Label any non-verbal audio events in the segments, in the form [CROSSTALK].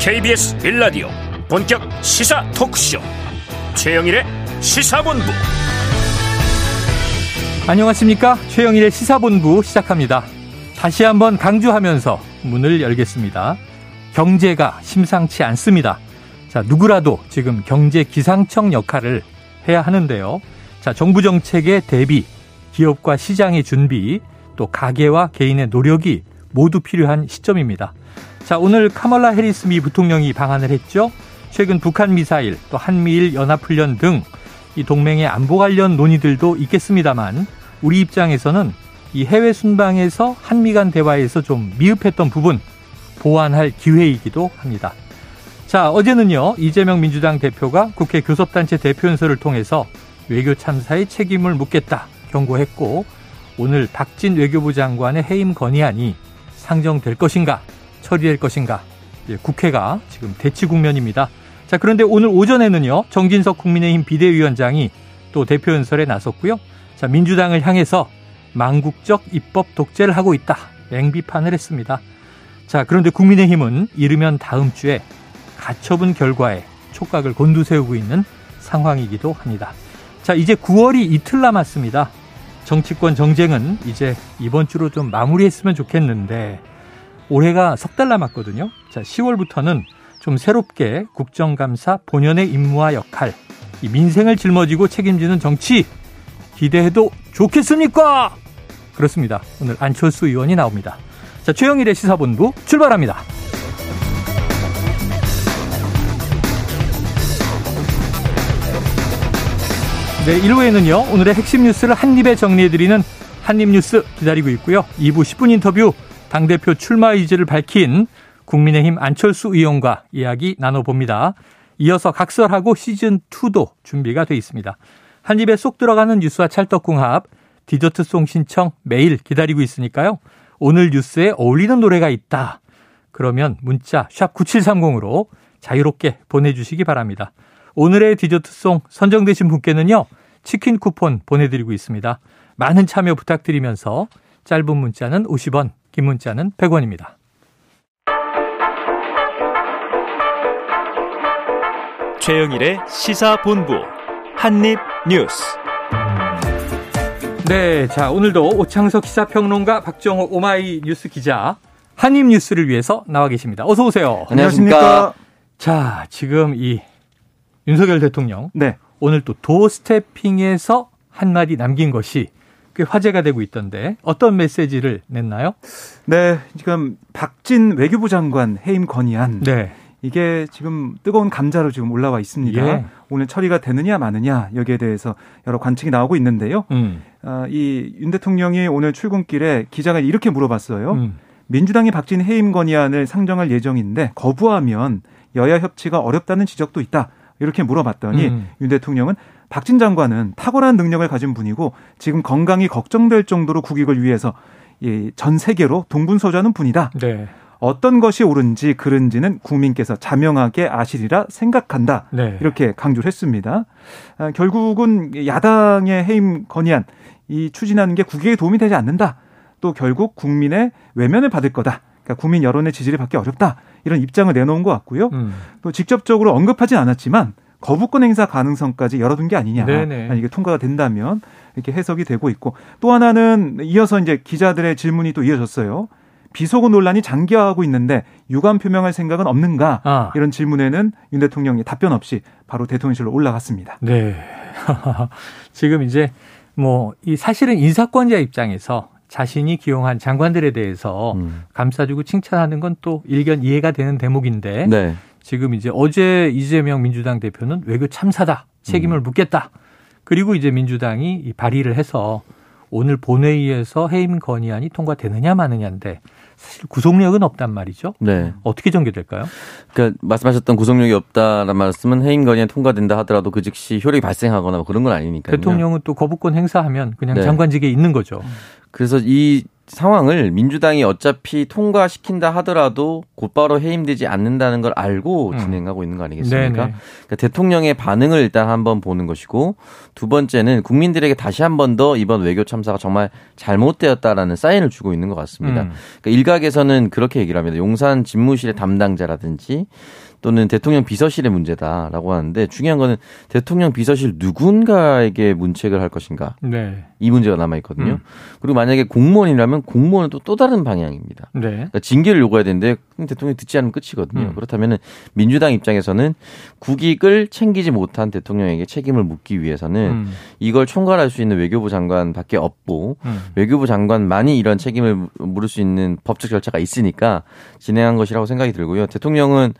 KBS 빌라디오 본격 시사 토크쇼. 최영일의 시사본부. 안녕하십니까? 최영일의 시사본부 시작합니다. 다시 한번 강조하면서 문을 열겠습니다. 경제가 심상치 않습니다. 자 누구라도 지금 경제 기상청 역할을 해야 하는데요. 자 정부 정책의 대비 기업과 시장의 준비 또 가계와 개인의 노력이 모두 필요한 시점입니다. 자, 오늘 카멀라 해리스 미 부통령이 방한을 했죠. 최근 북한 미사일 또 한미일 연합훈련 등 이 동맹의 안보 관련 논의들도 있겠습니다만 우리 입장에서는 이 해외 순방에서 한미 간 대화에서 좀 미흡했던 부분 보완할 기회이기도 합니다. 자, 어제는요, 이재명 민주당 대표가 국회 교섭단체 대표연설을 통해서 외교 참사의 책임을 묻겠다 경고했고, 오늘 박진 외교부 장관의 해임 건의안이 상정될 것인가, 처리될 것인가, 국회가 지금 대치 국면입니다. 자, 그런데 오늘 오전에는요, 정진석 국민의힘 비대위원장이 또 대표 연설에 나섰고요. 자, 민주당을 향해서 망국적 입법 독재를 하고 있다. 맹비판을 했습니다. 자, 그런데 국민의힘은 이르면 다음 주에 가처분 결과에 촉각을 곤두세우고 있는 상황이기도 합니다. 자, 이제 9월이 이틀 남았습니다. 정치권 정쟁은 이제 이번 주로 좀 마무리했으면 좋겠는데 올해가 석 달 남았거든요. 자, 10월부터는 좀 새롭게 국정감사 본연의 임무와 역할, 이 민생을 짊어지고 책임지는 정치 기대해도 좋겠습니까? 그렇습니다. 오늘 안철수 의원이 나옵니다. 자, 최영일의 시사본부 출발합니다. 네, 1부에는요, 오늘의 핵심 뉴스를 한입에 정리해드리는 한입뉴스 기다리고 있고요. 2부 10분 인터뷰, 당대표 출마 의지를 밝힌 국민의힘 안철수 의원과 이야기 나눠봅니다. 이어서 각설하고 시즌2도 준비가 돼 있습니다. 한 입에 쏙 들어가는 뉴스와 찰떡궁합, 디저트송 신청 매일 기다리고 있으니까요. 오늘 뉴스에 어울리는 노래가 있다. 그러면 문자 샵 9730으로 자유롭게 보내주시기 바랍니다. 오늘의 디저트송 선정되신 분께는요. 치킨 쿠폰 보내드리고 있습니다. 많은 참여 부탁드리면서 짧은 문자는 50원, 긴 문자는 100원입니다. 최영일의 시사본부 한입뉴스. 네, 자 오늘도 오창석 시사평론가 박정호 오마이 뉴스 기자 한입뉴스를 위해서 나와 계십니다. 어서 오세요. 안녕하십니까. 자, 지금 이 윤석열 대통령 네. 오늘 또 도스태핑에서 한 마디 남긴 것이 꽤 화제가 되고 있던데 어떤 메시지를 냈나요? 네, 지금 박진 외교부 장관 해임 건의안. 네. 이게 지금 뜨거운 감자로 지금 올라와 있습니다. 예. 오늘 처리가 되느냐 마느냐 여기에 대해서 여러 관측이 나오고 있는데요. 음. 어, 이윤 대통령이 오늘 출근길에 기자가 이렇게 물어봤어요. 음. 민주당이 박진 해임 건의안을 상정할 예정인데 거부하면 여야 협치가 어렵다는 지적도 있다. 이렇게 물어봤더니 음. 윤 대통령은 박진 장관은 탁월한 능력을 가진 분이고 지금 건강이 걱정될 정도로 국익을 위해서 이전 세계로 동분서주하는 분이다. 네. 어떤 것이 옳은지 그른지는 국민께서 자명하게 아시리라 생각한다. 네. 이렇게 강조를 했습니다. 아, 결국은 야당의 해임 건의안 이 추진하는 게 국익에 도움이 되지 않는다. 또 결국 국민의 외면을 받을 거다. 그러니까 국민 여론의 지지를 받기 어렵다. 이런 입장을 내놓은 것 같고요. 음. 또 직접적으로 언급하진 않았지만 거부권 행사 가능성까지 열어둔 게 아니냐. 네네. 만약 이게 통과가 된다면 이렇게 해석이 되고 있고 또 하나는 이어서 이제 기자들의 질문이 또 이어졌어요. 비속어 논란이 장기화하고 있는데 유감 표명할 생각은 없는가? 아. 이런 질문에는 윤 대통령이 답변 없이 바로 대통령실로 올라갔습니다. 네. [LAUGHS] 지금 이제 뭐 이 사실은 인사권자 입장에서 자신이 기용한 장관들에 대해서 음. 감싸주고 칭찬하는 건 또 일견 이해가 되는 대목인데 네. 지금 이제 어제 이재명 민주당 대표는 외교 참사다 책임을 음. 묻겠다 그리고 이제 민주당이 이 발의를 해서 오늘 본회의에서 해임 건의안이 통과되느냐 마느냐인데 사실 구속력은 없단 말이죠. 네. 어떻게 전개될까요? 그러니까 말씀하셨던 구속력이 없다라는 말씀은 해임 건의안 통과된다 하더라도 그 즉시 효력이 발생하거나 뭐 그런 건 아니니까요. 대통령은 또 거부권 행사하면 그냥 네. 장관직에 있는 거죠. 그래서 이 상황을 민주당이 어차피 통과시킨다 하더라도 곧바로 해임되지 않는다는 걸 알고 음. 진행하고 있는 거 아니겠습니까? 네네. 그러니까 대통령의 반응을 일단 한번 보는 것이고 두 번째는 국민들에게 다시 한 번 더 이번 외교 참사가 정말 잘못되었다라는 사인을 주고 있는 것 같습니다. 음. 그러니까 일각에서는 그렇게 얘기를 합니다. 용산 집무실의 담당자라든지 또는 대통령 비서실의 문제다라고 하는데 중요한 거는 대통령 비서실 누군가에게 문책을 할 것인가 네. 이 문제가 남아 있거든요. 음. 그리고 만약에 공무원이라면 공무원은 또또 다른 방향입니다. 네. 그러니까 징계를 요구해야 되는데 대통령이 듣지 않으면 끝이거든요. 음. 그렇다면 민주당 입장에서는 국익을 챙기지 못한 대통령에게 책임을 묻기 위해서는 음. 이걸 총괄할 수 있는 외교부 장관밖에 없고 음. 외교부 장관만이 이런 책임을 물을 수 있는 법적 절차가 있으니까 진행한 것이라고 생각이 들고요. 대통령은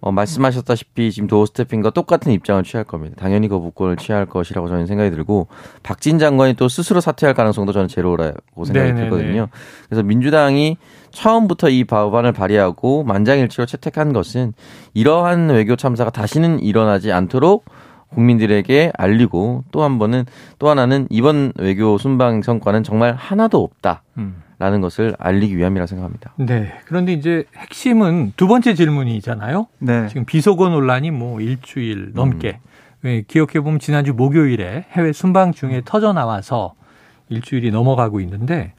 어, 말씀하셨다시피 지금 도어 스태핑과 똑같은 입장을 취할 겁니다. 당연히 거부권을 취할 것이라고 저는 생각이 들고 박진 장관이 또 스스로 사퇴할 가능성도 저는 제로라고 생각이 네네네. 들거든요. 그래서 민주당이 처음부터 이 법안을 발의하고 만장일치로 채택한 것은 이러한 외교 참사가 다시는 일어나지 않도록 국민들에게 알리고 또 한 번은 또 하나는 이번 외교 순방 성과는 정말 하나도 없다. 음. 라는 것을 알리기 위함이라 생각합니다. 네. 그런데 이제 핵심은 두 번째 질문이잖아요. 네. 지금 비속어 논란이 뭐 일주일 넘게 예, 기억해 보면 지난주 목요일에 해외 순방 중에 터져 나와서 일주일이 넘어가고 있는데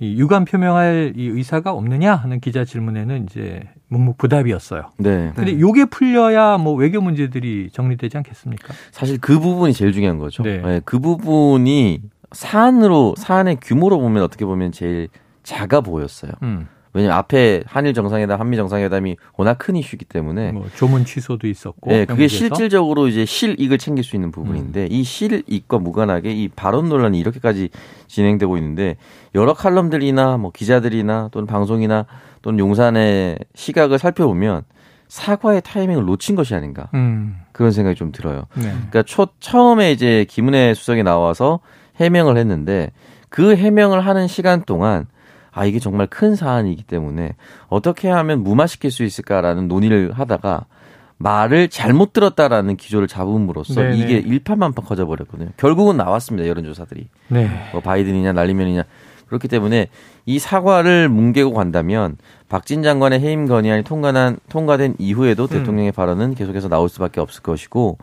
이 유감 표명할 이 의사가 없느냐 하는 기자 질문에는 이제 묵묵부답이었어요. 네. 근데 요게 풀려야 뭐 외교 문제들이 정리되지 않겠습니까? 사실 그 부분이 제일 중요한 거죠. 네. 네, 그 부분이 사안으로 사안의 규모로 보면 어떻게 보면 제일 작아 보였어요. 음. 왜냐면 앞에 한일 정상회담, 한미 정상회담이 워낙 큰 이슈이기 때문에 뭐 조문 취소도 있었고. 네, 그게. 실질적으로 이제 실익을 챙길 수 있는 음. 부분인데 이 실익과 무관하게 이 발언 논란이 이렇게까지 진행되고 있는데 여러 칼럼들이나 뭐 기자들이나 또는 방송이나 또는 용산의 시각을 살펴보면 사과의 타이밍을 놓친 것이 아닌가 음. 그런 생각이 좀 들어요. 네. 그러니까 초 처음에 이제 김은혜 수석이 나와서 해명을 했는데 그 해명을 하는 시간 동안 아 이게 정말 큰 사안이기 때문에 어떻게 하면 무마시킬 수 있을까라는 논의를 하다가 말을 잘못 들었다라는 기조를 잡음으로써 네네. 이게 일파만파 커져버렸거든요. 결국은 나왔습니다 여론조사들이 네. 뭐 바이든이냐 날리면이냐 그렇기 때문에 이 사과를 뭉개고 간다면 박진 장관의 해임 건의안이 통과한 통과된 이후에도 대통령의 발언은 계속해서 나올 수밖에 없을 것이고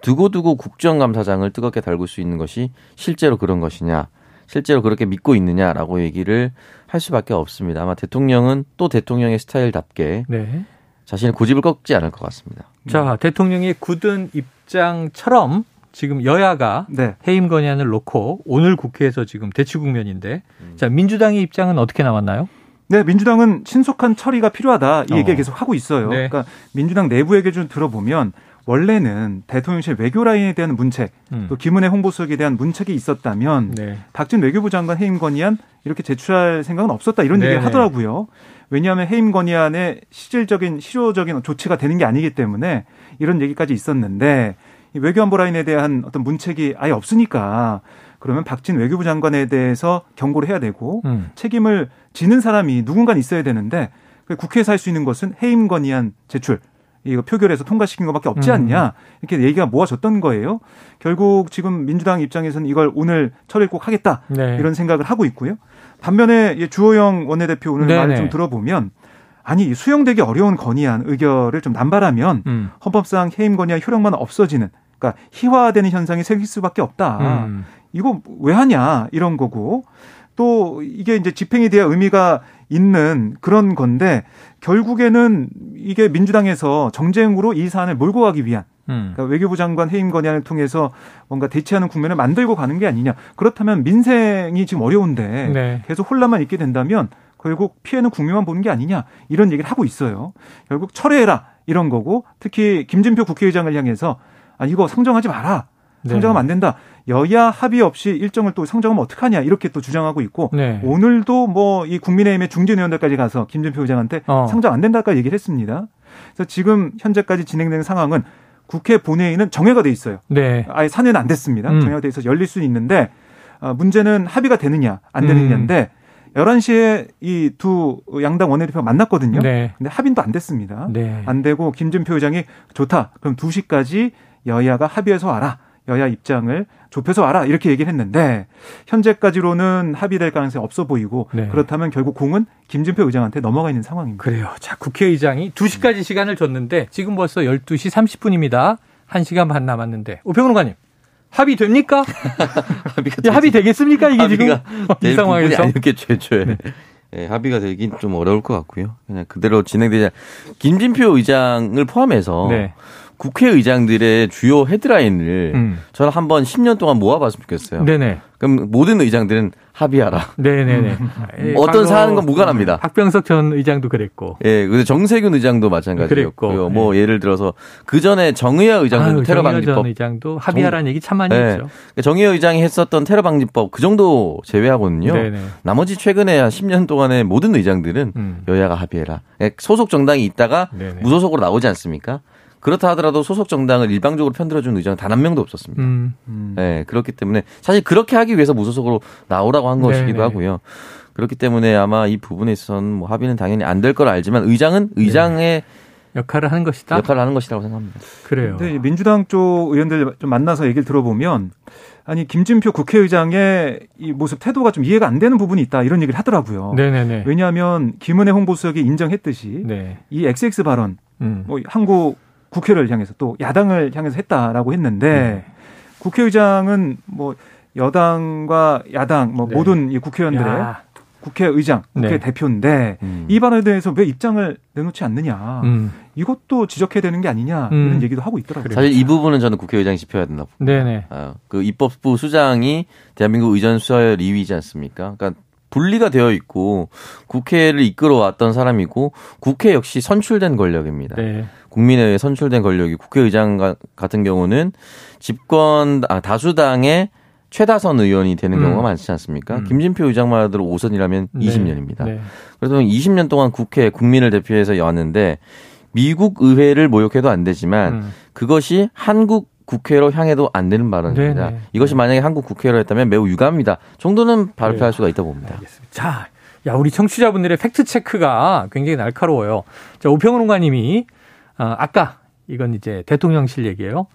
두고두고 국정감사장을 뜨겁게 달굴 수 있는 것이 실제로 그런 것이냐 실제로 그렇게 믿고 있느냐라고 얘기를 할 수밖에 없습니다. 아마 대통령은 또 대통령의 스타일답게 네. 자신의 고집을 꺾지 않을 것 같습니다. 자, 대통령의 굳은 입장처럼 지금 여야가 네. 해임 건의안을 놓고 오늘 국회에서 지금 대치 국면인데 자, 민주당의 입장은 어떻게 나왔나요? 네, 민주당은 신속한 처리가 필요하다 이 얘기 어. 계속 하고 있어요. 네. 그러니까 민주당 내부 얘기 좀 들어보면 원래는 대통령실 외교 라인에 대한 문책, 음. 또 김은혜 홍보수석에 대한 문책이 있었다면 네. 박진 외교부 장관 해임 건의안 이렇게 제출할 생각은 없었다 이런 네네. 얘기를 하더라고요. 왜냐하면 해임 건의안에 실질적인 실효적인 조치가 되는 게 아니기 때문에 이런 얘기까지 있었는데 이 외교안보 라인에 대한 어떤 문책이 아예 없으니까 그러면 박진 외교부 장관에 대해서 경고를 해야 되고 음. 책임을 지는 사람이 누군가 있어야 되는데 그 국회에서 할 수 있는 것은 해임 건의안 제출 이거 표결해서 통과시킨 것밖에 없지 음. 않냐 이렇게 얘기가 모아졌던 거예요. 결국 지금 민주당 입장에서는 이걸 오늘 처리를 꼭 하겠다 네. 이런 생각을 하고 있고요. 반면에 이 주호영 원내대표 오늘 네네. 말을 좀 들어보면 아니 이 수용되기 어려운 건의안 의결을 좀 남발하면 음. 헌법상 해임 건의안 효력만 없어지는 그러니까 희화화되는 현상이 생길 수밖에 없다. 음. 이거 왜 하냐 이런 거고 또 이게 이제 집행에 대한 의미가 있는 그런 건데 결국에는 이게 민주당에서 정쟁으로 이 사안을 몰고 가기 위한 음. 그러니까 외교부 장관 해임 건의안을 통해서 뭔가 대치하는 국면을 만들고 가는 게 아니냐 그렇다면 민생이 지금 어려운데 네. 계속 혼란만 있게 된다면 결국 피해는 국민만 보는 게 아니냐 이런 얘기를 하고 있어요. 결국 철회해라 이런 거고 특히 김진표 국회의장을 향해서 아 이거 상정하지 마라. 네. 상정하면 안 된다. 여야 합의 없이 일정을 또 상정하면 어떡하냐 이렇게 또 주장하고 있고 네. 오늘도 뭐 이 국민의힘의 중진 의원들까지 가서 김진표 의장한테 어. 상정 안 된다까지 얘기를 했습니다. 그래서 지금 현재까지 진행되는 상황은 국회 본회의는 정회가 돼 있어요. 네. 아예 산회는 안 됐습니다. 음. 정회가 돼 있어서 열릴 수는 있는데 어, 문제는 합의가 되느냐 안 음. 되느냐인데 11시에 이 두 양당 원내대표가 만났거든요. 네. 근데 합의도 안 됐습니다. 네. 안 되고 김진표 의장이 좋다. 그럼 2시까지 여야가 합의해서 와라. 여야 입장을 좁혀서 와라 이렇게 얘기를 했는데 현재까지로는 합의될 가능성이 없어 보이고 네. 그렇다면 결국 공은 김진표 의장한테 넘어가 있는 상황입니다. 그래요. 자, 국회의장이 2시까지 시간을 줬는데 지금 벌써 12시 30분입니다. 1시간 반 남았는데. 오평론가님. 합의 됩니까? [LAUGHS] 합의가 예, 합의 되겠습니까? 이게 지금 합의가 [LAUGHS] 이 상황에서. 아니게 최초에 예, 합의가 되긴 좀 어려울 것 같고요. 그냥 그대로 진행되자. 김진표 의장을 포함해서 네. 국회의장들의 주요 헤드라인을 음. 저는 한번 10년 동안 모아봤으면 좋겠어요. 네네. 그럼 모든 의장들은 합의하라. 네네네. 예, 어떤 사안과 무관합니다. 박병석 전 의장도 그랬고. 예, 근데 정세균 의장도 마찬가지였고요. 그랬고, 뭐 예 를 들어서 그 전에 정의화 의장도 아유, 테러 정의화 전 방지법 의장도 합의하라는 얘기 참 많이 네. 했죠. 정의화 의장이 했었던 테러 방지법 그 정도 제외하거든요. 네네. 나머지 최근에 한 10년 동안의 모든 의장들은 음. 여야가 합의해라. 예, 소속 정당이 있다가 네네. 무소속으로 나오지 않습니까? 그렇다 하더라도 소속 정당을 일방적으로 편들어준 의장은 단 한 명도 없었습니다. 음. 음. 네, 그렇기 때문에 사실 그렇게 하기 위해서 무소속으로 나오라고 한 것이기도 네네. 하고요. 그렇기 때문에 아마 이 부분에 있어서는 뭐 합의는 당연히 안 될 걸 알지만 의장은 의장의 역할을 하는 것이다. 역할을 하는 것이라고 생각합니다. 그래요. 근데 민주당 쪽 의원들 좀 만나서 얘기를 들어보면 아니 김진표 국회의장의 이 모습 태도가 좀 이해가 안 되는 부분이 있다 이런 얘기를 하더라고요. 네네네. 왜냐하면 김은혜 홍보수석이 인정했듯이 네. 이 XX 발언 음. 뭐 한국 국회를 향해서 또 야당을 향해서 했다라고 했는데 네. 국회의장은 뭐 여당과 야당 뭐 네. 모든 이 국회의원들의 야. 국회의장, 국회 네. 대표인데 음. 이 발언에 대해서 왜 입장을 내놓지 않느냐 음. 이것도 지적해야 되는 게 아니냐 음. 이런 얘기도 하고 있더라고요. 사실 이 부분은 저는 국회의장이 짚어야 된다고. 네네. 아, 그 입법부 수장이 대한민국 의전 수사의 리위지 않습니까? 그러니까 분리가 되어 있고 국회를 이끌어 왔던 사람이고 국회 역시 선출된 권력입니다. 네. 국민에 의해 선출된 권력이 국회의장 가- 같은 경우는 집권 아, 다수당의 최다선 의원이 되는 음. 경우가 많지 않습니까? 음. 김진표 의장만 하더라도 5선이라면 네. 20년입니다. 네. 그래서 20년 동안 국회 국민을 대표해서 왔는데 미국 의회를 모욕해도 안 되지만 음. 그것이 한국 국회로 향해도 안 되는 발언입니다. 네네. 이것이 만약에 한국 국회로 했다면 매우 유감입니다. 정도는 발표할 그래요. 수가 있다고 봅니다. 알겠습니다. 자, 야, 우리 청취자분들의 팩트 체크가 굉장히 날카로워요. 자, 오평론가님이 아, 아까 이건 이제 대통령실 얘기예요.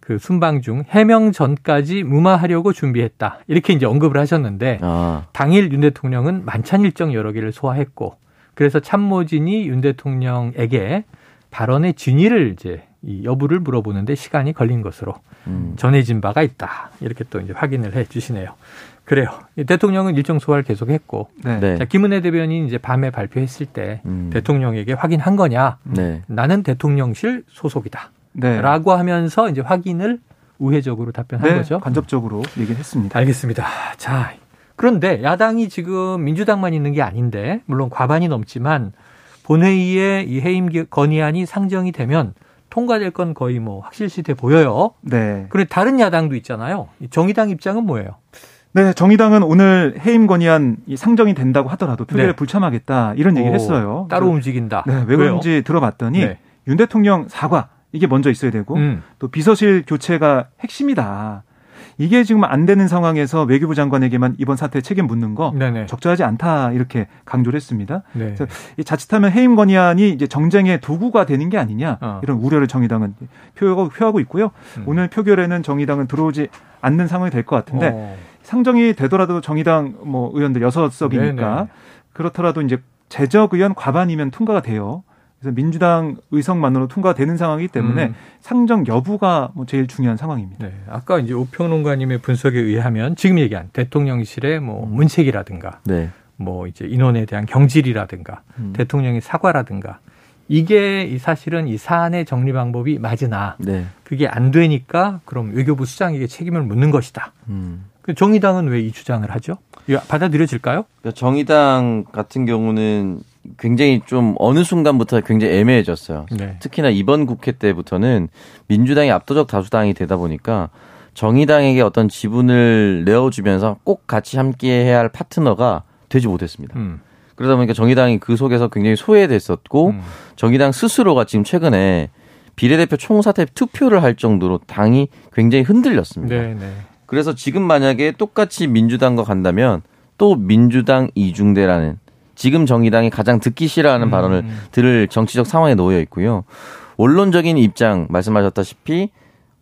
그 순방 중 해명 전까지 무마하려고 준비했다. 이렇게 이제 언급을 하셨는데 아, 당일 윤 대통령은 만찬 일정 여러 개를 소화했고 그래서 참모진이 윤 대통령에게 발언의 진위를 이제 이 여부를 물어보는데 시간이 걸린 것으로 음. 전해진 바가 있다. 이렇게 또 이제 확인을 해 주시네요. 그래요. 이 대통령은 일정 소화를 계속했고 네. 네. 자, 김은혜 대변인 이제 밤에 발표했을 때 음. 대통령에게 확인한 거냐? 네. 나는 대통령실 소속이다. 네. 라고 하면서 이제 확인을 우회적으로 답변한 네, 거죠. 간접적으로 얘기했습니다. 알겠습니다. 자, 그런데 야당이 지금 민주당만 있는 게 아닌데 물론 과반이 넘지만 본회의에 이 해임 건의안이 상정이 되면 통과될 건 거의 뭐 확실시돼 보여요. 네. 그런데 다른 야당도 있잖아요. 이 정의당 입장은 뭐예요? 네, 정의당은 오늘 해임 건의안 이 상정이 된다고 하더라도 표결에 네. 불참하겠다 이런 얘기를 오, 했어요. 따로 그래서 움직인다. 네, 왜? 그런지 들어봤더니 네. 윤 대통령 사과 이게 먼저 있어야 되고 음. 또 비서실 교체가 핵심이다. 이게 지금 안 되는 상황에서 외교부 장관에게만 이번 사태 책임 묻는 거 네네. 적절하지 않다 이렇게 강조를 했습니다. 네. 그래서 이 자칫하면 해임 건의안이 이제 정쟁의 도구가 되는 게 아니냐 어. 이런 우려를 정의당은 표하고, 있고요. 음. 오늘 표결에는 정의당은 들어오지 않는 상황이 될 것 같은데 어. 상정이 되더라도 정의당 뭐 의원들 여섯 석이니까. 그렇더라도 이제 재적 의원 과반이면 통과가 돼요. 그래서 민주당 의석만으로 통과되는 상황이기 때문에 음. 상정 여부가 뭐 제일 중요한 상황입니다. 네. 아까 이제 우평론가님의 분석에 의하면 지금 얘기한 대통령실의 뭐 문책이라든가 네. 뭐 이제 인원에 대한 경질이라든가 음. 대통령의 사과라든가 이게 이 사실은 이 사안의 정리 방법이 맞으나 네. 그게 안 되니까 그럼 외교부 수장에게 책임을 묻는 것이다. 음. 그 정의당은 왜 이 주장을 하죠? 받아들여질까요? 정의당 같은 경우는 굉장히 좀 어느 순간부터 굉장히 애매해졌어요. 네. 특히나 이번 국회 때부터는 민주당이 압도적 다수당이 되다 보니까 정의당에게 어떤 지분을 내어주면서 꼭 같이 함께 해야 할 파트너가 되지 못했습니다. 음. 그러다 보니까 정의당이 그 속에서 굉장히 소외됐었고 음. 정의당 스스로가 지금 최근에 비례대표 총사퇴 투표를 할 정도로 당이 굉장히 흔들렸습니다. 네, 네. 그래서 지금 만약에 똑같이 민주당과 간다면 또 민주당 이중대라는 지금 정의당이 가장 듣기 싫어하는 음. 발언을 들을 정치적 상황에 놓여 있고요. 원론적인 입장 말씀하셨다시피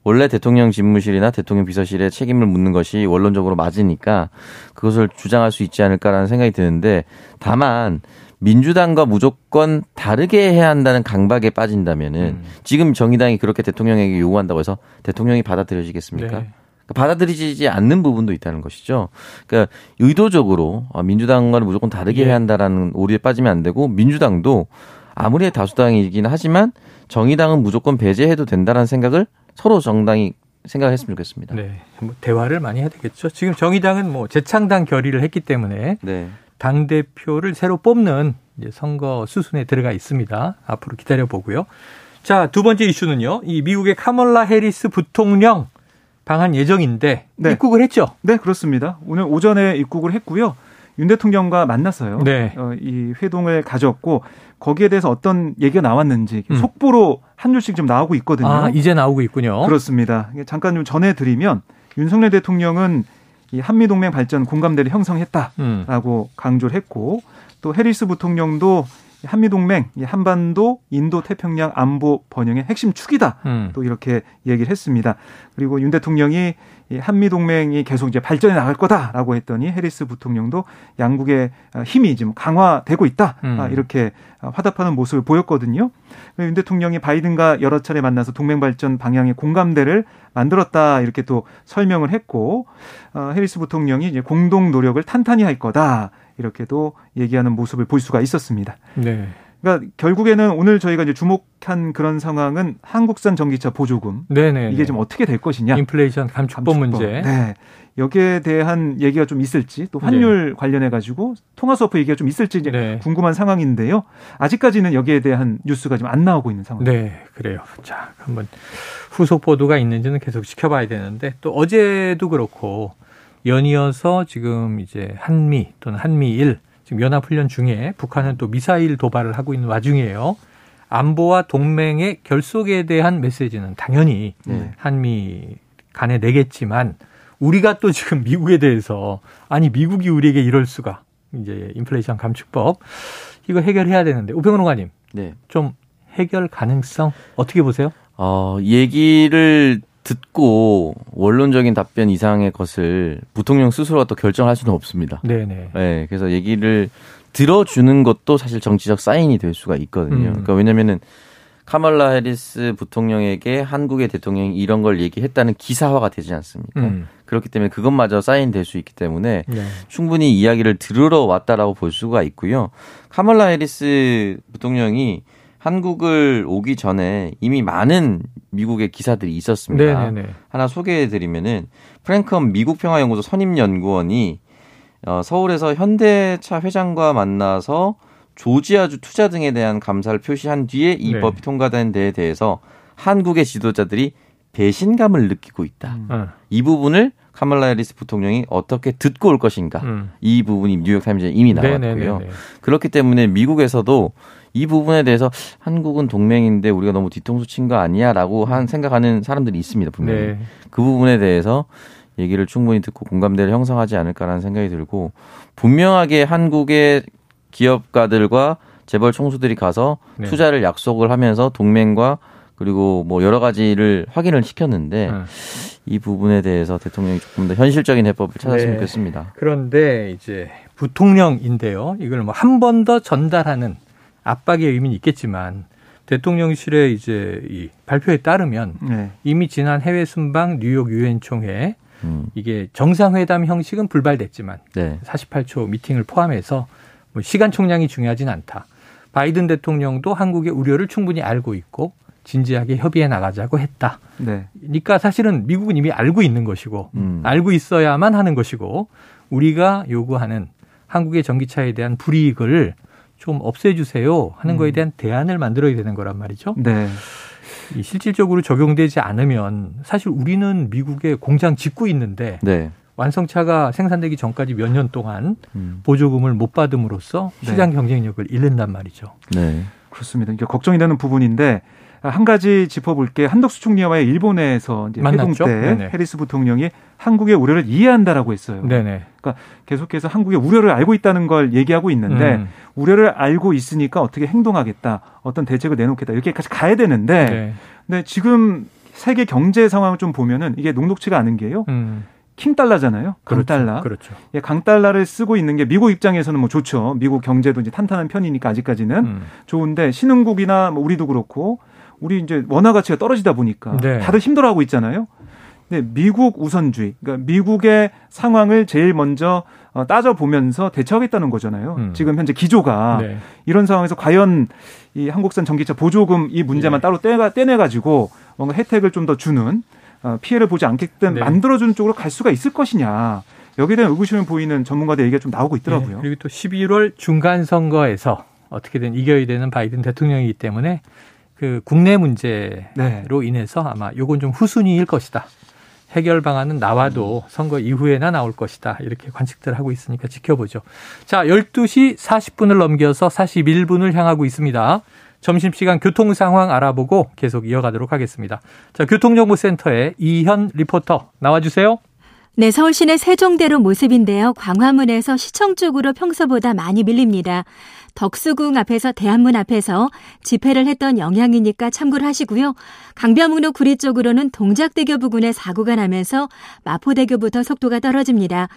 원래 대통령 집무실이나 대통령 비서실에 책임을 묻는 것이 원론적으로 맞으니까 그것을 주장할 수 있지 않을까라는 생각이 드는데 다만 민주당과 무조건 다르게 해야 한다는 강박에 빠진다면은 음. 지금 정의당이 그렇게 대통령에게 요구한다고 해서 대통령이 받아들여지겠습니까? 네. 그러니까 받아들이지 않는 부분도 있다는 것이죠. 그러니까 의도적으로 민주당과는 무조건 다르게 예. 해야 한다라는 오류에 빠지면 안 되고 민주당도 아무리 다수당이긴 하지만 정의당은 무조건 배제해도 된다는 생각을 서로 정당이 생각했으면 좋겠습니다. 네. 뭐 대화를 많이 해야 되겠죠. 지금 정의당은 뭐 재창당 결의를 했기 때문에 네. 당 대표를 새로 뽑는 이제 선거 수순에 들어가 있습니다. 앞으로 기다려 보고요. 자, 두 번째 이슈는요. 이 미국의 카멀라 해리스 부통령 방한 예정인데 네. 입국을 했죠. 네, 그렇습니다. 오늘 오전에 입국을 했고요. 윤 대통령과 만났어요. 네. 어, 이 회동을 가졌고 거기에 대해서 어떤 얘기가 나왔는지 음. 속보로 한 줄씩 좀 나오고 있거든요. 아, 이제 나오고 있군요. 그렇습니다. 잠깐 좀 전해드리면 윤석열 대통령은 이 한미 동맹 발전 공감대를 형성했다라고 음. 강조를 했고 또 해리스 부통령도 한미 동맹, 한반도, 인도 태평양 안보 번영의 핵심 축이다. 음. 또 이렇게 얘기를 했습니다. 그리고 윤 대통령이 한미 동맹이 계속 이제 발전해 나갈 거다라고 했더니 해리스 부통령도 양국의 힘이 지금 강화되고 있다. 음. 아, 이렇게 화답하는 모습을 보였거든요. 윤 대통령이 바이든과 여러 차례 만나서 동맹 발전 방향의 공감대를 만들었다 이렇게 또 설명을 했고 어, 해리스 부통령이 이제 공동 노력을 탄탄히 할 거다. 이렇게도 얘기하는 모습을 볼 수가 있었습니다. 네. 그러니까 결국에는 오늘 저희가 이제 주목한 그런 상황은 한국산 전기차 보조금 네네 이게 좀 어떻게 될 것이냐 인플레이션 감축법, 감축법. 문제 네. 여기에 대한 얘기가 좀 있을지 또 환율 네. 관련해 가지고 통화 스와프 얘기가 좀 있을지 이제 네. 궁금한 상황인데요. 아직까지는 여기에 대한 뉴스가 좀안 나오고 있는 상황입니다. 네, 그래요. 자, 한번 후속 보도가 있는지는 계속 지켜봐야 되는데 또 어제도 그렇고 연이어서 지금 이제 한미 또는 한미일 지금 연합훈련 중에 북한은 또 미사일 도발을 하고 있는 와중이에요. 안보와 동맹의 결속에 대한 메시지는 당연히 네. 한미 간에 내겠지만 우리가 또 지금 미국에 대해서 아니 미국이 우리에게 이럴 수가 이제 인플레이션 감축법 이거 해결해야 되는데 우병우노가님 네. 좀 해결 가능성 어떻게 보세요? 어 얘기를 듣고 원론적인 답변 이상의 것을 부통령 스스로가 또 결정할 수는 없습니다. 네네. 네, 그래서 얘기를 들어주는 것도 사실 정치적 사인이 될 수가 있거든요. 음. 그러니까 왜냐면은 카멀라 해리스 부통령에게 한국의 대통령이 이런 걸 얘기했다는 기사화가 되지 않습니까? 음. 그렇기 때문에 그것마저 사인될 수 있기 때문에 네. 충분히 이야기를 들으러 왔다라고 볼 수가 있고요. 카멀라 해리스 부통령이 한국을 오기 전에 이미 많은 미국의 기사들이 있었습니다. 네네네. 하나 소개해 드리면은 프랭크 엄 미국 평화연구소 선임 연구원이 어, 서울에서 현대차 회장과 만나서 조지아주 투자 등에 대한 감사를 표시한 뒤에 이 네. 법이 통과된 데에 대해서 한국의 지도자들이 배신감을 느끼고 있다. 음. 이 부분을 카멀라 해리스 부통령이 어떻게 듣고 올 것인가. 음. 이 부분이 뉴욕타임즈에 이미 나왔고요. 네네네네. 그렇기 때문에 미국에서도 이 부분에 대해서 한국은 동맹인데 우리가 너무 뒤통수 친 거 아니야라고 한 생각하는 사람들이 있습니다 분명히 네. 그 부분에 대해서 얘기를 충분히 듣고 공감대를 형성하지 않을까라는 생각이 들고 분명하게 한국의 기업가들과 재벌 총수들이 가서 네. 투자를 약속을 하면서 동맹과 그리고 뭐 여러 가지를 확인을 시켰는데 네. 이 부분에 대해서 대통령이 조금 더 현실적인 해법을 찾았으면 네. 좋겠습니다. 그런데 이제 부통령인데요. 이걸 뭐 한 번 더 전달하는 압박의 의미는 있겠지만 대통령실의 이제 이 발표에 따르면 네. 이미 지난 해외 순방 뉴욕 유엔 총회 음. 이게 정상회담 형식은 불발됐지만 네. 48초 미팅을 포함해서 뭐 시간 총량이 중요하진 않다. 바이든 대통령도 한국의 우려를 충분히 알고 있고 진지하게 협의해 나가자고 했다. 네. 그러니까 사실은 미국은 이미 알고 있는 것이고 음. 알고 있어야만 하는 것이고 우리가 요구하는 한국의 전기차에 대한 불이익을 좀 없애주세요 하는 거에 음. 대한 대안을 만들어야 되는 거란 말이죠. 네. 이 실질적으로 적용되지 않으면 사실 우리는 미국에 공장 짓고 있는데 네. 완성차가 생산되기 전까지 몇 년 동안 음. 보조금을 못 받음으로써 네. 시장 경쟁력을 잃는단 말이죠. 네. 그렇습니다. 이게 걱정이 되는 부분인데 한 가지 짚어볼 게 한덕수 총리와의 일본에서 이제 회동 때 네네. 해리스 부통령이 한국의 우려를 이해한다라고 했어요. 네네. 그러니까 계속해서 한국의 우려를 알고 있다는 걸 얘기하고 있는데 음. 우려를 알고 있으니까 어떻게 행동하겠다, 어떤 대책을 내놓겠다 이렇게까지 가야 되는데, 네. 근데 지금 세계 경제 상황을 좀 보면은 이게 녹록치가 않은 게요. 음. 킹 달러잖아요. 강 달러. 그렇죠. 그렇죠. 예, 강 달러를 쓰고 있는 게 미국 입장에서는 뭐 좋죠. 미국 경제도 이제 탄탄한 편이니까 아직까지는 음. 좋은데 신흥국이나 뭐 우리도 그렇고 우리 이제 원화 가치가 떨어지다 보니까 네. 다들 힘들어하고 있잖아요. 근데 미국 우선주의, 그러니까 미국의 상황을 제일 먼저 어, 따져 보면서 대처하겠다는 거잖아요. 음. 지금 현재 기조가 네. 이런 상황에서 과연 이 한국산 전기차 보조금 이 문제만 네. 따로 떼가 떼내 가지고 뭔가 혜택을 좀 더 주는 어, 피해를 보지 않게끔 네. 만들어주는 쪽으로 갈 수가 있을 것이냐. 여기에 대한 의구심을 보이는 전문가들 얘기가 좀 나오고 있더라고요. 네. 그리고 또 11월 중간 선거에서 어떻게든 이겨야 되는 바이든 대통령이기 때문에 그 국내 문제로 네. 인해서 아마 요건 좀 후순위일 것이다. 해결 방안은 나와도 선거 이후에나 나올 것이다. 이렇게 관측들 하고 있으니까 지켜보죠. 자, 12시 40분을 넘겨서 41분을 향하고 있습니다. 점심시간 교통 상황 알아보고 계속 이어가도록 하겠습니다. 자, 교통정보센터에 이현 리포터 나와주세요. 네, 서울 시내 세종대로 모습인데요. 광화문에서 시청 쪽으로 평소보다 많이 밀립니다. 덕수궁 앞에서 대한문 앞에서 집회를 했던 영향이니까 참고를 하시고요. 강변북로 구리 쪽으로는 동작대교 부근에 사고가 나면서 마포대교부터 속도가 떨어집니다.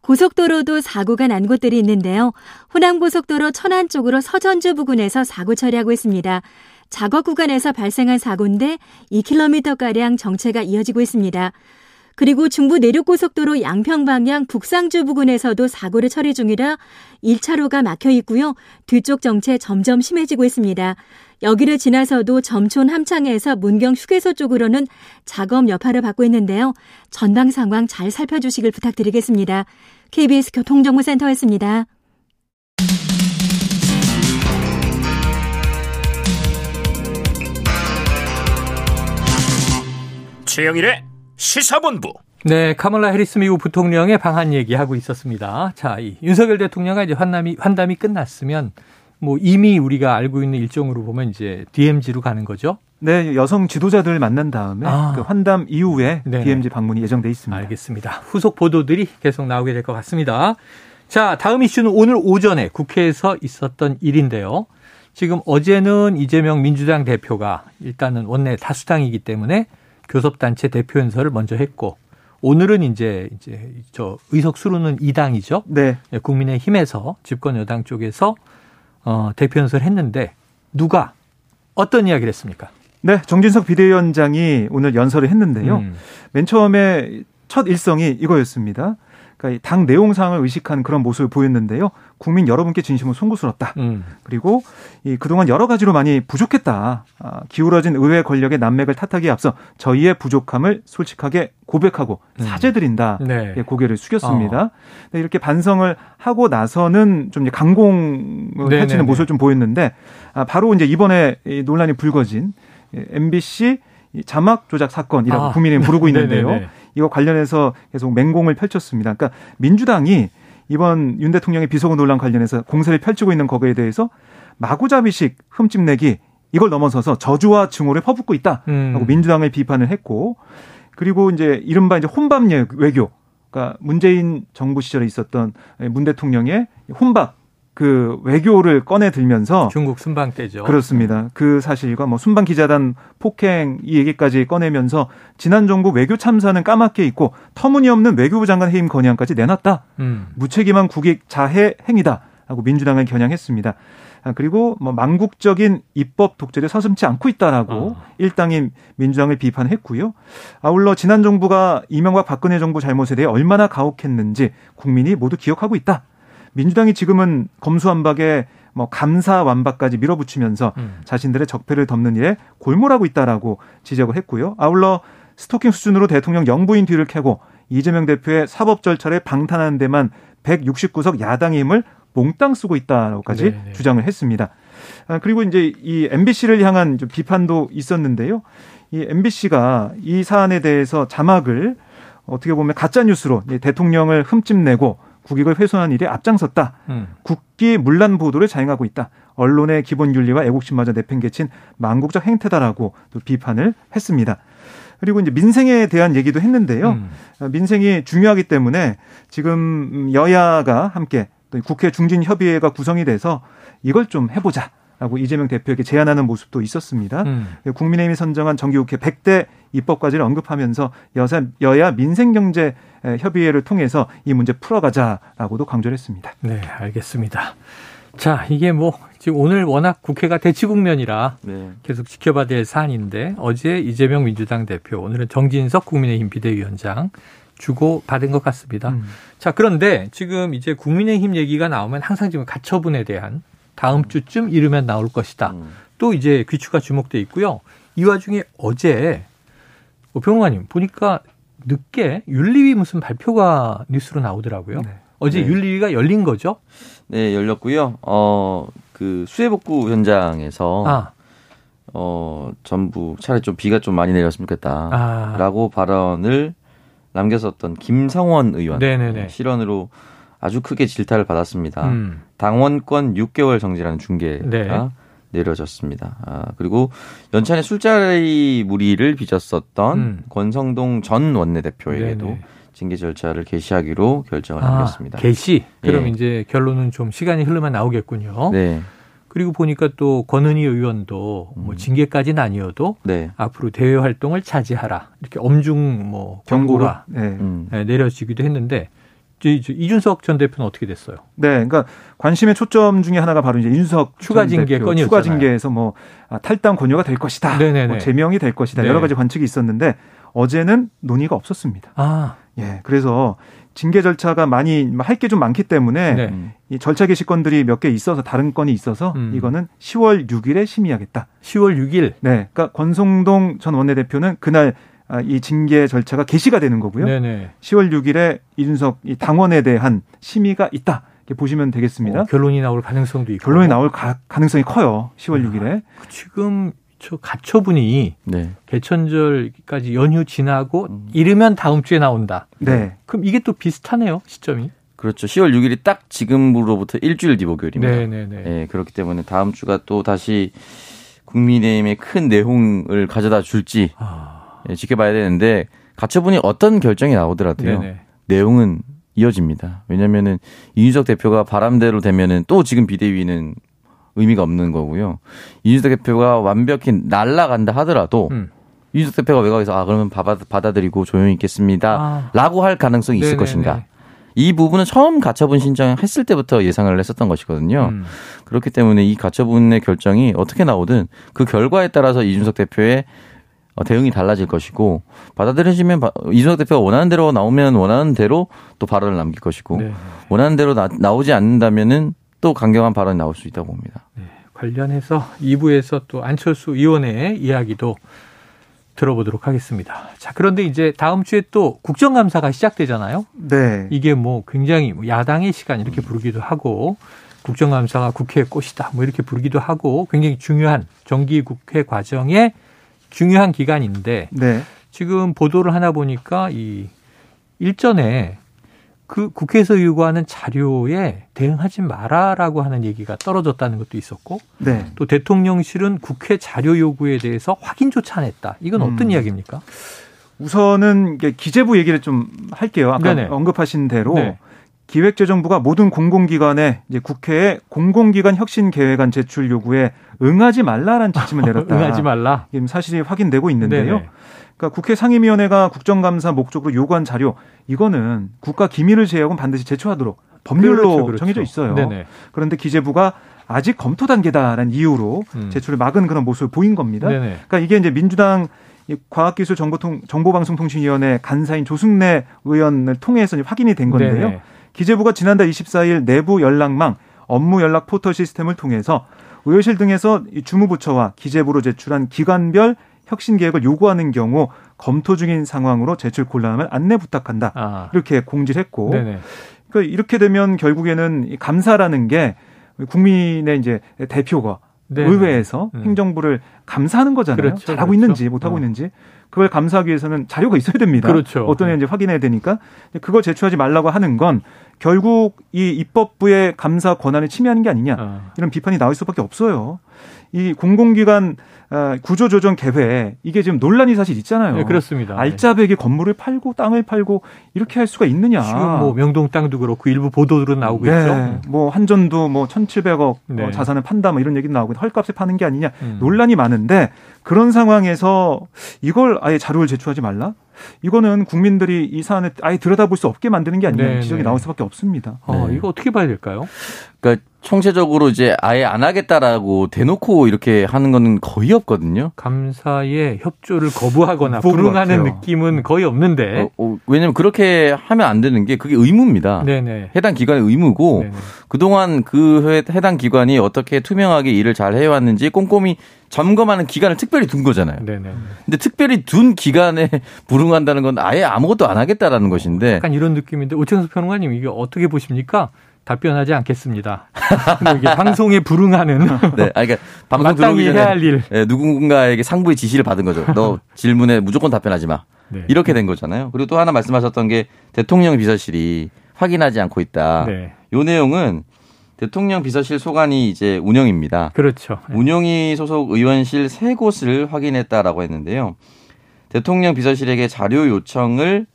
고속도로도 사고가 난 곳들이 있는데요. 호남고속도로 천안 쪽으로 서전주 부근에서 사고 처리하고 있습니다. 작업 구간에서 발생한 사고인데 2km가량 정체가 이어지고 있습니다. 그리고 중부 내륙고속도로 양평 방향 북상주 부근에서도 사고를 처리 중이라 1차로가 막혀 있고요. 뒤쪽 정체 점점 심해지고 있습니다. 여기를 지나서도 점촌 함창에서 문경 휴게소 쪽으로는 작업 여파를 받고 있는데요. 전방 상황 잘 살펴주시길 부탁드리겠습니다. KBS 교통정보센터였습니다. 최영일의 시사본부. 네, 카멀라 해리스 미국 부통령의 방한 얘기하고 있었습니다. 자, 이 윤석열 대통령과 이제 환담이, 환담이 끝났으면 뭐 이미 우리가 알고 있는 일정으로 보면 이제 DMZ로 가는 거죠. 네, 여성 지도자들 만난 다음에 아. 그 환담 이후에 네네. DMZ 방문이 예정돼 있습니다. 알겠습니다. 후속 보도들이 계속 나오게 될 것 같습니다. 자, 다음 이슈는 오늘 오전에 국회에서 있었던 일인데요. 지금 어제는 이재명 민주당 대표가 일단은 원내 다수당이기 때문에 교섭단체 대표 연설을 먼저 했고 오늘은 이제 이제 저 의석 수로는 2당이죠. 네. 예, 국민의 힘에서 집권 여당 쪽에서 어 대표 연설을 했는데 누가 어떤 이야기를 했습니까? 네, 정진석 비대위원장이 오늘 연설을 했는데요. 음. 맨 처음에 첫 일성이 이거였습니다. 그러니까 당 내용상을 의식한 그런 모습을 보였는데요. 국민 여러분께 진심으로 송구스럽다. 음. 그리고 이 그동안 여러 가지로 많이 부족했다. 아, 기울어진 의회 권력의 난맥을 탓하기에 앞서 저희의 부족함을 솔직하게 고백하고 음. 사죄드린다. 네. 예, 고개를 숙였습니다. 어. 네, 이렇게 반성을 하고 나서는 좀 강공을 네, 펼치는 네, 네. 모습을 좀 보였는데 아, 바로 이제 이번에 논란이 불거진 MBC 자막 조작 사건이라고 아. 국민이 부르고 [LAUGHS] 있는데요. 이거 관련해서 계속 맹공을 펼쳤습니다. 그러니까 민주당이 이번 윤 대통령의 비속어 논란 관련해서 공세를 펼치고 있는 거기에 대해서 마구잡이식 흠집내기 이걸 넘어서서 저주와 증오를 퍼붓고 있다라고 음. 민주당을 비판을 했고 그리고 이제 이른바 이제 혼밥 외교 그러니까 문재인 정부 시절에 있었던 문 대통령의 혼밥 그 외교를 꺼내 들면서 중국 순방 때죠. 그렇습니다. 그 사실과 뭐 순방 기자단 폭행 이 얘기까지 꺼내면서 지난 정부 외교 참사는 까맣게 있고 터무니없는 외교부 장관 해임 건의안까지 내놨다. 음. 무책임한 국익 자해 행위다. 하고 민주당을 겨냥했습니다. 아, 그리고 뭐 망국적인 입법 독재를 서슴지 않고 있다라고 어. 일당인 민주당을 비판했고요. 아울러 지난 정부가 이명박 박근혜 정부 잘못에 대해 얼마나 가혹했는지 국민이 모두 기억하고 있다. 민주당이 지금은 검수완박에 뭐 감사 완박까지 밀어붙이면서 음. 자신들의 적폐를 덮는 일에 골몰하고 있다라고 지적을 했고요. 아울러 스토킹 수준으로 대통령 영부인 뒤를 캐고 이재명 대표의 사법 절차를 방탄하는 데만 169석 야당의 힘을 몽땅 쓰고 있다라고까지 네네. 네. 주장을 했습니다. 아, 그리고 이제 이 MBC를 향한 좀 비판도 있었는데요. 이 MBC가 이 사안에 대해서 자막을 어떻게 보면 가짜 뉴스로 대통령을 흠집내고 국익을 훼손한 일에 앞장섰다. 음. 국기 문란 보도를 자행하고 있다. 언론의 기본 윤리와 애국심마저 내팽개친 망국적 행태다라고 또 비판을 했습니다. 그리고 이제 민생에 대한 얘기도 했는데요. 음. 민생이 중요하기 때문에 지금 여야가 함께 국회 중진 협의회가 구성이 돼서 이걸 좀 해보자. 라고 이재명 대표에게 제안하는 모습도 있었습니다. 음. 국민의힘이 선정한 정기국회 100대 입법까지를 언급하면서 여사, 여야 민생경제 협의회를 통해서 이 문제 풀어가자라고도 강조를 했습니다. 네, 알겠습니다. 자, 이게 뭐 지금 오늘 워낙 국회가 대치 국면이라 네. 계속 지켜봐야 될 사안인데 어제 이재명 민주당 대표, 오늘은 정진석 국민의힘 비대위원장 주고 받은 것 같습니다. 음. 자, 그런데 지금 이제 국민의힘 얘기가 나오면 항상 지금 가처분에 대한 다음 주쯤 이르면 나올 것이다. 음. 또 이제 귀추가 주목돼 있고요. 이 와중에 어제 뭐 평론가님 보니까 늦게 윤리위 무슨 발표가 뉴스로 나오더라고요. 네. 어제 네. 윤리위가 열린 거죠? 네, 열렸고요. 어, 그 수해복구 현장에서 아, 어, 전부 차라리 좀 비가 좀 많이 내렸으면 좋겠다. 아. 라고 발언을 남겼었던 김상원 의원. 네네네. 실언으로 아주 크게 질타를 받았습니다. 음. 당원권 6개월 정지라는 중계가 네. 내려졌습니다. 아, 그리고 연찬의 술자리 무리를 빚었었던 음. 권성동 전 원내대표에게도 네네. 징계 절차를 개시하기로 결정을 아, 남겼습니다. 개시. 그럼 예. 이제 결론은 좀 시간이 흐르면 나오겠군요. 네, 그리고 보니까 또 권은희 의원도 뭐 음. 징계까지는 아니어도 네. 앞으로 대외 활동을 자제하라 이렇게 엄중 뭐. 경고가 네. 음. 네, 내려지기도 했는데 이- 이준석 전 대표는 어떻게 됐어요? 네, 그러니까 관심의 초점 중에 하나가 바로 이제 윤석 추가 전 징계 건이었잖아요. 추가 징계에서 뭐 아, 탈당 권유가 될 것이다, 네네네. 뭐 제명이 될 것이다 네. 여러 가지 관측이 있었는데 어제는 논의가 없었습니다. 아, 예, 그래서 징계 절차가 많이 할 게 좀 많기 때문에 네. 음. 이 절차 개시건들이 몇 개 있어서 다른 건이 있어서 음. 이거는 10월 6일에 심의하겠다. 10월 6일. 네, 그러니까 권성동 전 원내대표는 그날 아, 이 징계 절차가 개시가 되는 거고요. 네네. 10월 6일에 이준석 이 당원에 대한 심의가 있다. 이렇게 보시면 되겠습니다. 어, 결론이 나올 가능성도 있고. 결론이 나올 가, 능성이 커요. 10월 6일에. 그 지금 저 가처분이 네. 개천절까지 연휴 지나고 음. 이르면 다음 주에 나온다. 네. 그럼 이게 또 비슷하네요, 시점이. 그렇죠. 10월 6일이 딱 지금으로부터 일주일 뒤 목요일입니다. 네네네. 예, 그렇기 때문에 다음 주가 또 다시 국민의힘의 큰 내용을 가져다 줄지 아, 예, 지켜봐야 되는데 가처분이 어떤 결정이 나오더라도요. 네네. 내용은 이어집니다. 왜냐면은 이준석 대표가 바람대로 되면은 또 지금 비대위는 의미가 없는 거고요. 이준석 대표가 완벽히 날라간다 하더라도 음. 이준석 대표가 외곽에서 아 그러면 받아, 받아들이고 조용히 있겠습니다. 아. 라고 할 가능성이 있을 네네네. 것인가. 이 부분은 처음 가처분 신청했을 때부터 예상을 했었던 것이거든요. 음. 그렇기 때문에 이 가처분의 결정이 어떻게 나오든 그 결과에 따라서 이준석 대표의 어, 대응이 달라질 것이고 받아들여지면 바- 이준석 대표가 원하는 대로 나오면 원하는 대로 또 발언을 남길 것이고 네. 원하는 대로 나, 나오지 않는다면은 또 강경한 발언이 나올 수 있다고 봅니다. 관련해서 2부에서 또 안철수 의원의 이야기도 들어보도록 하겠습니다. 자, 그런데 이제 다음 주에 또 국정감사가 시작되잖아요. 네. 이게 뭐 굉장히 뭐 야당의 시간 이렇게 부르기도 하고 국정감사가 국회의 꽃이다 뭐 이렇게 부르기도 하고 굉장히 중요한 정기 국회 과정의 중요한 기간인데 네. 지금 보도를 하나 보니까 이 일전에 그 국회에서 요구하는 자료에 대응하지 마라라고 하는 얘기가 떨어졌다는 것도 있었고 네. 또 대통령실은 국회 자료 요구에 대해서 확인조차 안 했다. 이건 어떤 음. 이야기입니까? 우선은 기재부 얘기를 좀 할게요. 아까 네네. 언급하신 대로 네. 기획재정부가 모든 공공기관에 이제 국회에 공공기관 혁신 계획안 제출 요구에 응하지 말라라는 지침을 [LAUGHS] 내렸다. 응하지 말라. 지금 사실이 확인되고 있는데요. 네네. 그러니까 국회 상임위원회가 국정감사 목적으로 요구한 자료 이거는 국가 기밀을 제외하고는 반드시 제출하도록 법률로 그렇죠, 그렇죠. 정해져 있어요. 네네. 그런데 기재부가 아직 검토 단계다라는 이유로 음. 제출을 막은 그런 모습을 보인 겁니다. 네네. 그러니까 이게 이제 민주당 이 과학기술정보통 정보방송통신위원회 간사인 조승래 의원을 통해서 확인이 된 건데요. 네네. 기재부가 지난달 24일 내부 연락망 업무 연락 포털 시스템을 통해서 의료실 등에서 이 주무부처와 기재부로 제출한 기관별 혁신 계획을 요구하는 경우 검토 중인 상황으로 제출 곤란함을 안내 부탁한다. 아. 이렇게 공지를 했고 네네. 그러니까 이렇게 되면 결국에는 이 감사라는 게 국민의 이제 대표가 네네. 의회에서 음. 행정부를 감사하는 거잖아요. 그렇죠, 잘하고 그렇죠. 있는지 못하고 어. 있는지 그걸 감사하기 위해서는 자료가 있어야 됩니다. 그렇죠. 어떤 애인지 확인해야 되니까 그걸 제출하지 말라고 하는 건 결국 이 입법부의 감사 권한을 침해하는 게 아니냐 어. 이런 비판이 나올 수밖에 없어요. 이 공공기관 어, 구조조정 계획 이게 지금 논란이 사실 있잖아요. 네, 그렇습니다. 알짜배기 건물을 팔고 땅을 팔고 이렇게 할 수가 있느냐. 지금 뭐 명동 땅도 그렇고 일부 보도로 나오고 네, 있죠. 뭐 한전도 뭐 1,700억 네. 어, 자산을 판다 뭐 이런 얘기도 나오고 헐값에 파는 게 아니냐 음. 논란이 많은데 그런 상황에서 이걸 아예 자료를 제출하지 말라? 이거는 국민들이 이 사안을 아예 들여다볼 수 없게 만드는 게 아니냐 네, 지적이 네. 나올 수밖에 없습니다. 어, 네. 이거 어떻게 봐야 될까요? 그러니까 총체적으로 이제 아예 안 하겠다라고 대놓고 이렇게 하는 거는 거의 없거든요. 감사의 협조를 거부하거나 불응하는. 느낌은 거의 없는데. 어, 어, 왜냐면 그렇게 하면 안 되는 게 그게 의무입니다. 네네. 해당 기관의 의무고 네네. 그동안 그 해- 해당 기관이 어떻게 투명하게 일을 잘 해왔는지 꼼꼼히 점검하는 기간을 특별히 둔 거잖아요. 네네. 근데 특별히 둔 기간에 [LAUGHS] 불응한다는 건 아예 아무것도 안 하겠다라는 것인데 약간 이런 느낌인데 오창석 평론가님 이게 어떻게 보십니까? 답변하지 않겠습니다. [LAUGHS] 이게 방송에 불응하는 네, 아니, 그러니까 방송 들어오기 전에 해야 할 일. 예, 누군가에게 상부의 지시를 받은 거죠. 너 질문에 무조건 답변하지 마. 네. 이렇게 된 거잖아요. 그리고 또 하나 말씀하셨던 게 대통령 비서실이 확인하지 않고 있다. 네. 요 내용은 대통령 비서실 소관이 이제 운영입니다. 그렇죠. 네. 운영위 소속 의원실 세 곳을 확인했다라고 했는데요. 대통령 비서실에게 자료 요청을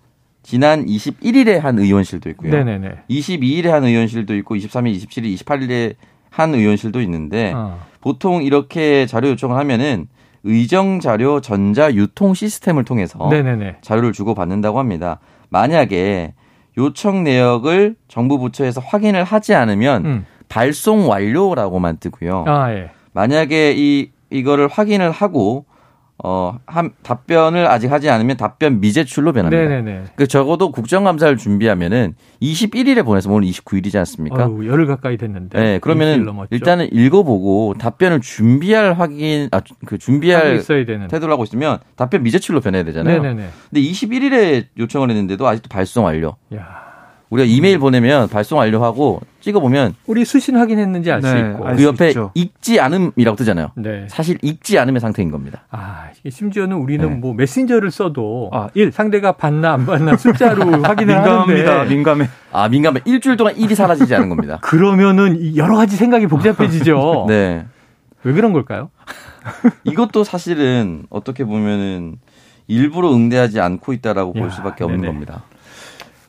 지난 21일에 한 의원실도 있고요. 네네네. 22일에 한 의원실도 있고 23일, 27일, 28일에 한 의원실도 있는데 어. 보통 이렇게 자료 요청을 하면은 의정 자료 전자 유통 시스템을 통해서 네네네. 자료를 주고 받는다고 합니다. 만약에 요청 내역을 정부 부처에서 확인을 하지 않으면 음. 발송 완료라고만 뜨고요. 아 예. 만약에 이 이거를 확인을 하고 어 한, 답변을 아직 하지 않으면 답변 미제출로 변합니다. 네네네. 그 적어도 국정감사를 준비하면은 21일에 보내서 오늘 29일이지 않습니까? 어우, 열흘 가까이 됐는데. 네, 그러면은. 일단은 읽어보고 답변을 준비할 확인, 아, 그 준비할 있어야 되는. 태도를 하고 있으면 답변 미제출로 변해야 되잖아요. 네네네. 근데 21일에 요청을 했는데도 아직도 발송 완료. 야, 우리가 이메일 보내면 발송 완료하고 찍어보면 우리 수신 확인했는지 알수 네, 있고. 알그수 옆에 있죠. 읽지 않음이라고 뜨잖아요. 네. 사실 읽지 않음의 상태인 겁니다. 아, 이게 심지어는 우리는 네. 뭐 메신저를 써도 아, 1. 상대가 봤나 안 봤나 숫자로 [LAUGHS] 확인을 민감합니다. 하는데 민감해. 아, 민감해. 일주일 동안 일이 사라지지 않은 겁니다. [LAUGHS] 그러면은 이 여러 가지 생각이 복잡해지죠. [LAUGHS] 네. 왜 그런 걸까요? 이것도 사실은 어떻게 보면은 일부러 응대하지 않고 있다라고 야, 볼 수밖에 없는 네네. 겁니다.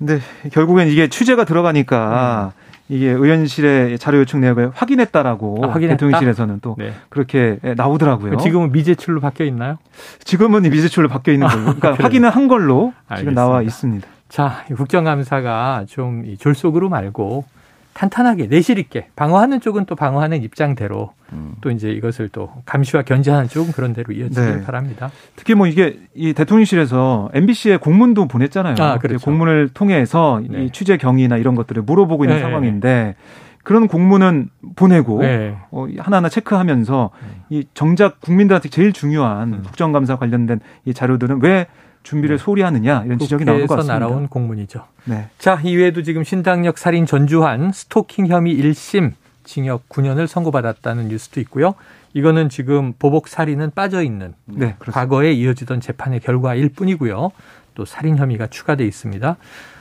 근데 결국엔 이게 취재가 들어가니까 이게 의원실의 자료 요청 내역을 확인했다라고 아, 확인했다? 대통령실에서는 또 네. 그렇게 나오더라고요. 지금은 미제출로 바뀌어 있나요? 지금은 이 미제출로 바뀌어 있는 거예요. 그러니까? [LAUGHS] 확인을 한 걸로 지금 알겠습니다. 나와 있습니다. 자, 이 국정감사가 좀이 졸속으로 말고 탄탄하게 내실 있게 방어하는 쪽은 또 방어하는 입장대로 음. 또 이제 이것을 또 감시와 견제하는 쪽은 그런 대로 이어지길 네. 바랍니다. 특히 뭐 이게 이 대통령실에서 MBC에 공문도 보냈잖아요. 아, 그렇죠. 공문을 통해서 네. 이 취재 경위나 이런 것들을 물어보고 있는 네. 상황인데 그런 공문은 보내고 네. 어, 하나하나 체크하면서 음. 이 정작 국민들한테 제일 중요한 음. 국정감사 관련된 이 자료들은 왜 준비를 네. 소홀히 하느냐 이런 지적이 나올 것 같습니다. 날아온 공문이죠. 네. 자, 이외에도 지금 신당역 살인 전주환 스토킹 혐의 1심 징역 9년을 선고받았다는 뉴스도 있고요. 이거는 지금 보복 살인은 빠져 있는 네. 과거에 이어지던 재판의 결과일 뿐이고요. 또 살인 혐의가 추가돼 있습니다.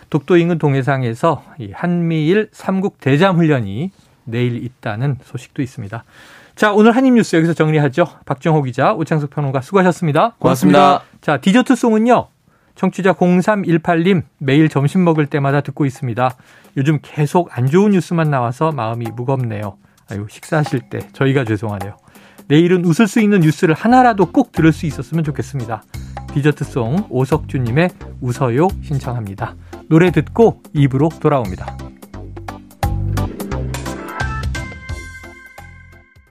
독도 인근 동해상에서 이 한미일 삼국 대잠 훈련이 내일 있다는 소식도 있습니다. 자, 오늘 한입뉴스 여기서 정리하죠. 박정호 기자, 오창석 평론가 수고하셨습니다. 고맙습니다. 자, 디저트송은요. 청취자 0318님 매일 점심 먹을 때마다 듣고 있습니다. 요즘 계속 안 좋은 뉴스만 나와서 마음이 무겁네요. 아유, 식사하실 때 저희가 죄송하네요. 내일은 웃을 수 있는 뉴스를 하나라도 꼭 들을 수 있었으면 좋겠습니다. 디저트송 오석주님의 웃어요 신청합니다. 노래 듣고 입으로 돌아옵니다.